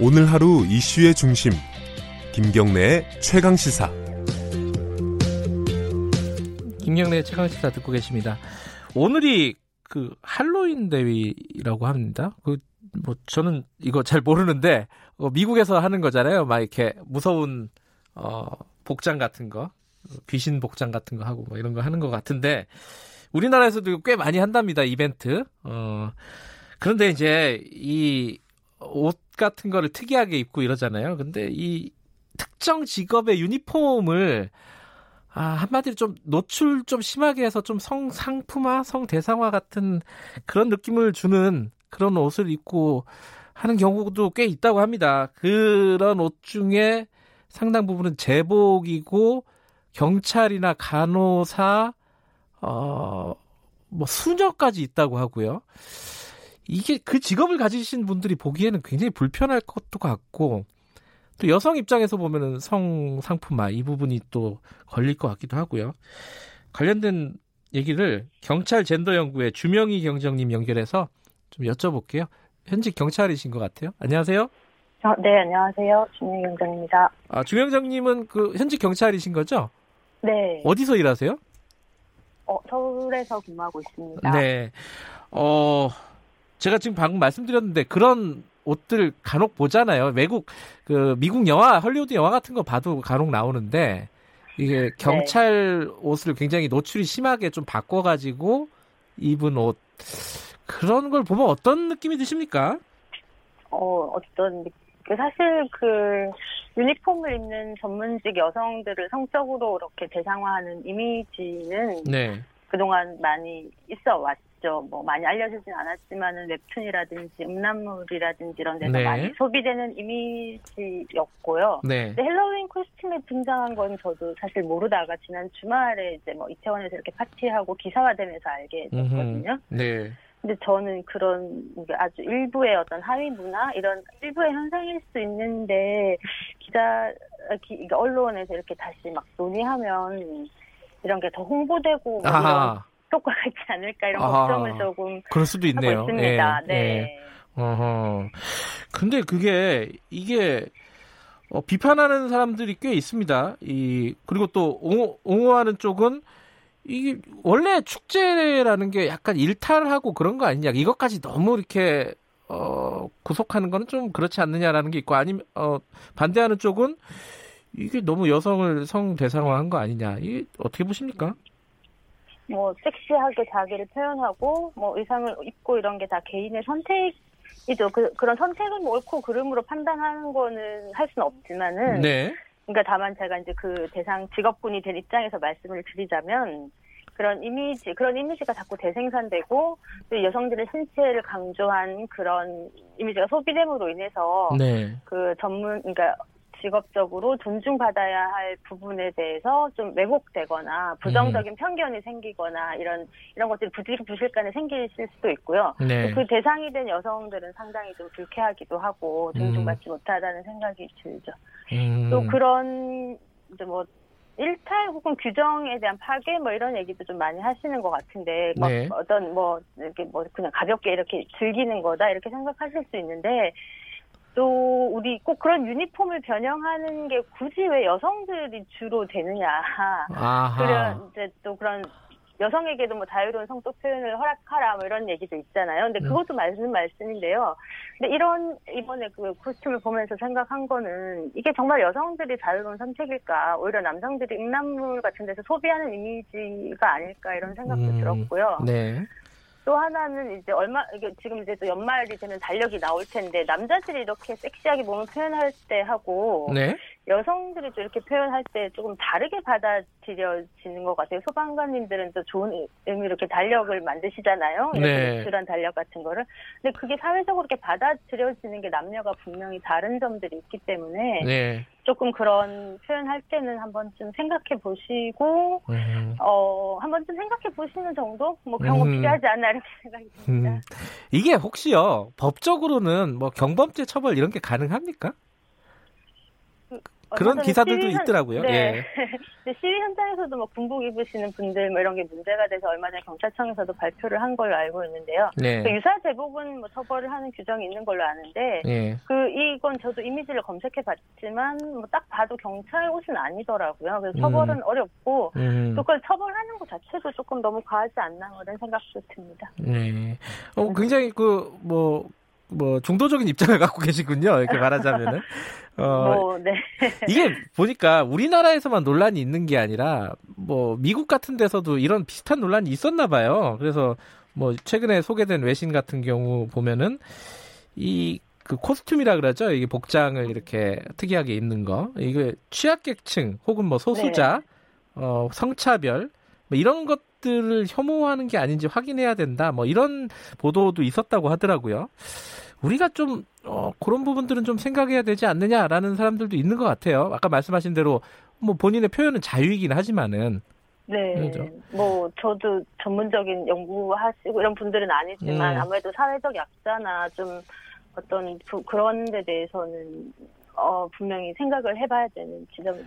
오늘 하루 이슈의 중심 김경래의 최강 시사 김경래의 최강 시사 듣고 계십니다. 오늘이 그 할로윈 대위라고 합니다. 그 뭐 저는 이거 잘 모르는데 어, 미국에서 하는 거잖아요. 막 이렇게 무서운 어 복장 같은 거 귀신 복장 같은 거 하고 뭐 이런 거 하는 것 같은데 우리나라에서도 꽤 많이 한답니다 이벤트. 어 그런데 이제 이 옷 같은 거를 특이하게 입고 이러잖아요. 근데 이 특정 직업의 유니폼을 아, 한마디로 좀 노출 좀 심하게 해서 좀 성상품화, 성대상화 같은 그런 느낌을 주는 그런 옷을 입고 하는 경우도 꽤 있다고 합니다. 그런 옷 중에 상당 부분은 제복이고 경찰이나 간호사, 어, 뭐 수녀까지 있다고 하고요. 이게 그 직업을 가지신 분들이 보기에는 굉장히 불편할 것도 같고 또 여성 입장에서 보면은 성 상품화 이 부분이 또 걸릴 것 같기도 하고요. 관련된 얘기를 경찰 젠더 연구의 주명희 경정님 연결해서 좀 여쭤볼게요. 현직 경찰이신 것 같아요. 안녕하세요. 어, 네, 안녕하세요. 주명희 경정입니다. 아, 주경정님은 그 현직 경찰이신 거죠? 네. 어디서 일하세요? 어, 서울에서 근무하고 있습니다. 네. 어, 제가 지금 방금 말씀드렸는데 그런 옷들 간혹 보잖아요. 외국 그 미국 영화, 헐리우드 영화 같은 거 봐도 간혹 나오는데 이게 경찰 옷을 굉장히 노출이 심하게 좀 바꿔 가지고 입은 옷 그런 걸 보면 어떤 느낌이 드십니까? 어, 어떤, 그 사실 그 유니폼을 입는 전문직 여성들을 성적으로 이렇게 대상화하는 이미지는 네. 그동안 많이 있어 왔죠. 뭐 많이 알려지진 않았지만은 웹툰이라든지 음란물이라든지 이런 데서 네. 많이 소비되는 이미지였고요. 네. 근데 헬로윈 코스튬에 등장한 건 저도 사실 모르다가 지난 주말에 이제 뭐 이태원에서 이렇게 파티하고 기사화되면서 알게 됐거든요. 네. 근데 저는 그런 아주 일부의 어떤 하위 문화 이런 일부의 현상일 수 있는데 기자 기, 이게 언론에서 이렇게 다시 막 논의하면 이런 게 더 홍보되고 아 하. 효과가 있지 않을까 이런 아하. 걱정을 조금 그럴 수도 있네요. 하고 있습니다. 예, 네. 예. 어허. 근데 그게 이게 어, 비판하는 사람들이 꽤 있습니다. 이 그리고 또 옹호, 옹호하는 쪽은 이게 원래 축제라는 게 약간 일탈하고 그런 거 아니냐. 이것까지 너무 이렇게 어, 구속하는 거는 좀 그렇지 않느냐라는 게 있고 아니면 어, 반대하는 쪽은 이게 너무 여성을 성 대상화한 거 아니냐. 이게 어떻게 보십니까? 뭐 섹시하게 자기를 표현하고 뭐 의상을 입고 이런 게 다 개인의 선택이죠. 그 그런 선택은 뭐 옳고 그름으로 판단하는 거는 할 수는 없지만은 네. 그러니까 다만 제가 이제 그 대상 직업군이 된 입장에서 말씀을 드리자면 그런 이미지 그런 이미지가 자꾸 대생산되고 또 여성들의 신체를 강조한 그런 이미지가 소비됨으로 인해서 네. 그 전문 그러니까 직업적으로 존중받아야 할 부분에 대해서 좀 왜곡되거나 부정적인 편견이 생기거나 이런 이런 것들이 부실부실간에 생기실 수도 있고요. 네. 그 대상이 된 여성들은 상당히 좀 불쾌하기도 하고 존중받지 못하다는 생각이 들죠. 음. 또 그런 이제 뭐 일탈 혹은 규정에 대한 파괴 뭐 이런 얘기도 좀 많이 하시는 것 같은데 막 네. 어떤 뭐 이렇게 뭐 그냥 가볍게 이렇게 즐기는 거다 이렇게 생각하실 수 있는데 또 우리 꼭 그런 유니폼을 변형하는 게 굳이 왜 여성들이 주로 되느냐 아하. 그런 이제 또 그런 여성에게도 뭐 자유로운 성적 표현을 허락하라 뭐 이런 얘기도 있잖아요. 근데 음. 그것도 맞는 말씀인데요. 근데 이런 이번에 그 코스튬을 보면서 생각한 거는 이게 정말 여성들이 자유로운 선택일까? 오히려 남성들이 음란물 같은 데서 소비하는 이미지가 아닐까 이런 생각도 음, 들었고요. 네. 또 하나는 이제 얼마 지금 이제 또 연말이 되면 달력이 나올 텐데 남자들이 이렇게 섹시하게 몸을 표현할 때 하고 네. 여성들이 또 이렇게 표현할 때 조금 다르게 받아들여지는 것 같아요. 소방관님들은 또 좋은 의미로 이렇게 달력을 만드시잖아요. 네. 노출한 달력 같은 거를. 근데 그게 사회적으로 이렇게 받아들여지는 게 남녀가 분명히 다른 점들이 있기 때문에 네. 조금 그런 표현할 때는 한 번쯤 생각해 보시고 음. 어, 한 번쯤 생각해 보시는 정도? 뭐 그런 거 음. 필요하지 않나 이렇게 생각이 듭니다. 음. 이게 혹시요 법적으로는 뭐 경범죄 처벌 이런 게 가능합니까? 그런 얼마 전에 기사들도 시위 현- 있더라고요. 네. 예. 시위 현장에서도 뭐 군복 입으시는 분들 뭐 이런 게 문제가 돼서 얼마 전에 경찰청에서도 발표를 한 걸로 알고 있는데요. 네. 그 유사 제복은 뭐 처벌을 하는 규정이 있는 걸로 아는데 예. 그 이건 저도 이미지를 검색해 봤지만 뭐 딱 봐도 경찰 옷은 아니더라고요. 그래서 음. 처벌은 어렵고 음. 또 그걸 처벌하는 것 자체도 조금 너무 과하지 않나 뭐 이런 생각도 듭니다. 네. 어, 굉장히 그, 뭐, 뭐, 중도적인 입장을 갖고 계시군요. 이렇게 말하자면은. 어, 뭐 네. 이게 보니까 우리나라에서만 논란이 있는 게 아니라, 뭐, 미국 같은 데서도 이런 비슷한 논란이 있었나 봐요. 그래서, 뭐, 최근에 소개된 외신 같은 경우 보면은, 이, 그 코스튬이라 그러죠. 이게 복장을 이렇게 특이하게 입는 거. 이게 취약계층 혹은 뭐 소수자, 어, 성차별, 뭐 이런 것 들을 혐오하는 게 아닌지 확인해야 된다. 뭐 이런 보도도 있었다고 하더라고요. 우리가 좀 어, 그런 부분들은 좀 생각해야 되지 않느냐라는 사람들도 있는 것 같아요. 아까 말씀하신 대로 뭐 본인의 표현은 자유이긴 하지만은 네. 그렇죠. 뭐 저도 전문적인 연구하시고 이런 분들은 아니지만 음. 아무래도 사회적 약자나 좀 어떤 부- 그런 데 대해서는 어 분명히 생각을 해봐야 되는 지점이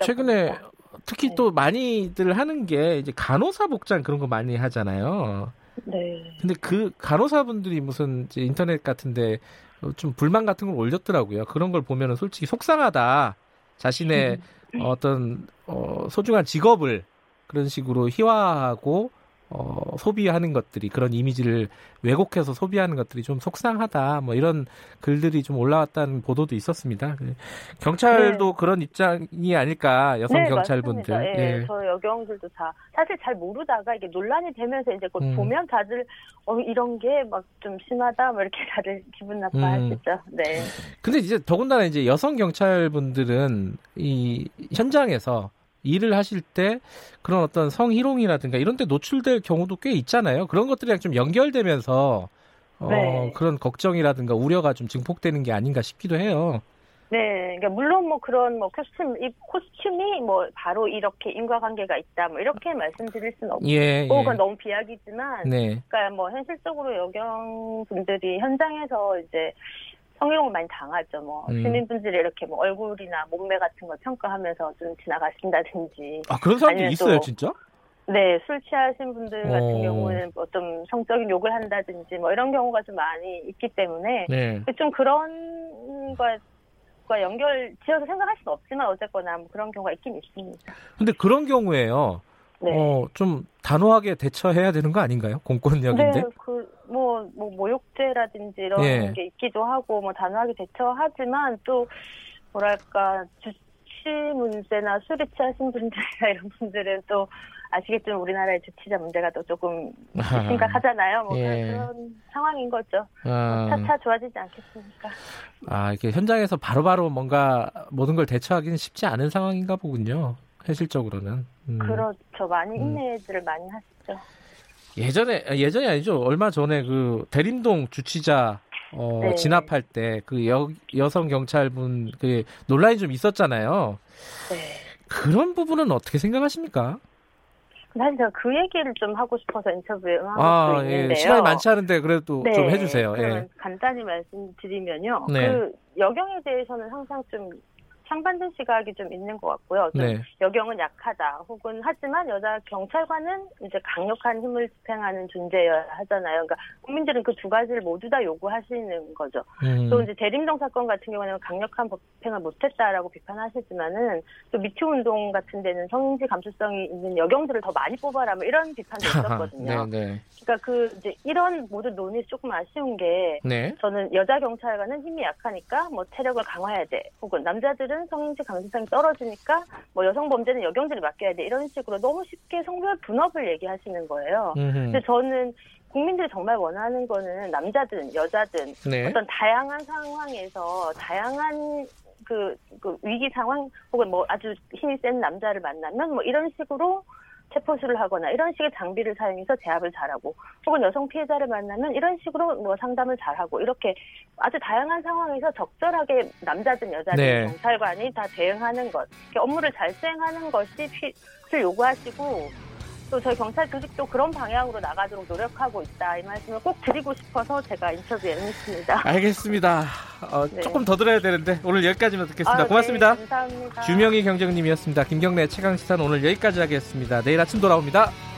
있다 최근에 봅니다. 특히 네. 또 많이들 하는 게 이제 간호사 복장 그런 거 많이 하잖아요. 네. 근데 그 간호사분들이 무슨 인터넷 같은데 어, 좀 불만 같은 걸 올렸더라고요. 그런 걸 보면은 솔직히 속상하다. 자신의 어떤 어, 소중한 직업을 그런 식으로 희화하고 어, 소비하는 것들이 그런 이미지를 왜곡해서 소비하는 것들이 좀 속상하다. 뭐 이런 글들이 좀 올라왔다는 보도도 있었습니다. 그 경찰도 그런 입장이 아닐까 여성 네, 경찰분들. 맞습니다. 예, 예. 저 여경들도 다 사실 잘 모르다가 이게 논란이 되면서 이제 곧 음. 보면 다들 어 이런 게 막 좀 심하다 뭐 이렇게 다들 기분 음. 나빠하시죠. 네. 근데 이제 더군다나 이제 여성 경찰분들은 이 현장에서 일을 하실 때 그런 어떤 성희롱이라든가 이런 데 노출될 경우도 꽤 있잖아요. 그런 것들이랑 좀 연결되면서 어, 네. 그런 걱정이라든가 우려가 좀 증폭되는 게 아닌가 싶기도 해요. 네, 그러니까 물론 뭐 그런 뭐 코스튬, 이 코스튬이 뭐 바로 이렇게 인과관계가 있다, 뭐 이렇게 말씀드릴 수는 없고, 예, 그건 예. 너무 비약이지만, 네. 그러니까 뭐 현실적으로 여경 분들이 현장에서 이제 성희롱을 많이 당하죠. 뭐 음. 시민분들이 이렇게 뭐 얼굴이나 몸매 같은 걸 평가하면서 좀 지나가신다든지, 아, 그런 아니면 있어요, 또- 진짜? 네, 술 취하신 분들 같은 어. 경우는 뭐 좀 성적인 욕을 한다든지 뭐 이런 경우가 좀 많이 있기 때문에 네. 좀 그런 거. 과 연결 지어서 생각할 수는 없지만 어쨌거나 뭐 그런 경우가 있긴 있습니다. 근데 그런 경우에요. 네. 어, 좀 단호하게 대처해야 되는 거 아닌가요? 공권력인데. 네, 그, 뭐, 뭐, 모욕죄라든지 이런 예. 게 있기도 하고, 뭐, 단호하게 대처하지만, 또, 뭐랄까, 주치 문제나 술이 취하신 분들이나 이런 분들은 또, 아시겠지만 우리나라의 주치자 문제가 또 조금 심각하잖아요. 뭐, 예. 그런 상황인 거죠. 아. 차차 좋아지지 않겠습니까? 아, 이렇게 현장에서 바로 바로 뭔가 모든 걸 대처하기는 쉽지 않은 상황인가 보군요. 현실적으로는. 음. 그렇죠. 많이 음. 인내들을 많이 하시죠. 예전에 아, 예전이 아니죠. 얼마 전에 그 대림동 주치자 어, 네. 진압할 때 그 여성 경찰분 그 논란이 좀 있었잖아요. 네. 그런 부분은 어떻게 생각하십니까? 사실 제가 그 얘기를 좀 하고 싶어서 인터뷰에 응한 아, 것도 있는데요. 예. 시간이 많지 않은데 그래도 네, 좀 해주세요. 예. 간단히 말씀드리면요. 네. 그 여경에 대해서는 항상 좀 상반된 시각이 좀 있는 것 같고요. 좀 네. 여경은 약하다. 혹은 하지만 여자 경찰관은 이제 강력한 힘을 집행하는 존재여야 하잖아요. 그러니까 국민들은 그 두 가지를 모두 다 요구하시는 거죠. 음. 또 이제 대림동 사건 같은 경우는 강력한 법행을 못했다라고 비판하시지만은 또 미투 운동 같은 데는 성인지 감수성이 있는 여경들을 더 많이 뽑아라 뭐 이런 비판도 있었거든요. 네, 네. 그러니까 그 이제 이런 모든 논의 조금 아쉬운 게 네. 저는 여자 경찰관은 힘이 약하니까 뭐 체력을 강화해야 돼. 혹은 남자들은 성인지 감수성이 떨어지니까 뭐 여성 범죄는 여경들이 맡겨야 돼. 이런 식으로 너무 쉽게 성별 분업을 얘기하시는 거예요. 음흠. 근데 저는 국민들이 정말 원하는 거는 남자든 여자든 네. 어떤 다양한 상황에서 다양한 그, 그 위기 상황 혹은 뭐 아주 힘이 센 남자를 만나면 뭐 이런 식으로 체포수를 하거나 이런 식의 장비를 사용해서 제압을 잘하고 혹은 여성 피해자를 만나면 이런 식으로 뭐 상담을 잘하고 이렇게 아주 다양한 상황에서 적절하게 남자든 여자든 네. 경찰관이 다 대응하는 것 업무를 잘 수행하는 것이 필요를 요구하시고 또 저희 경찰 조직도 그런 방향으로 나가도록 노력하고 있다 이 말씀을 꼭 드리고 싶어서 제가 인터뷰에 응했습니다. 알겠습니다. 어, 네. 조금 더 들어야 되는데 오늘 여기까지만 듣겠습니다. 아, 고맙습니다. 네, 감사합니다. 주명희 경정님이었습니다. 김경래 최강 시사는 오늘 여기까지 하겠습니다. 내일 아침 돌아옵니다.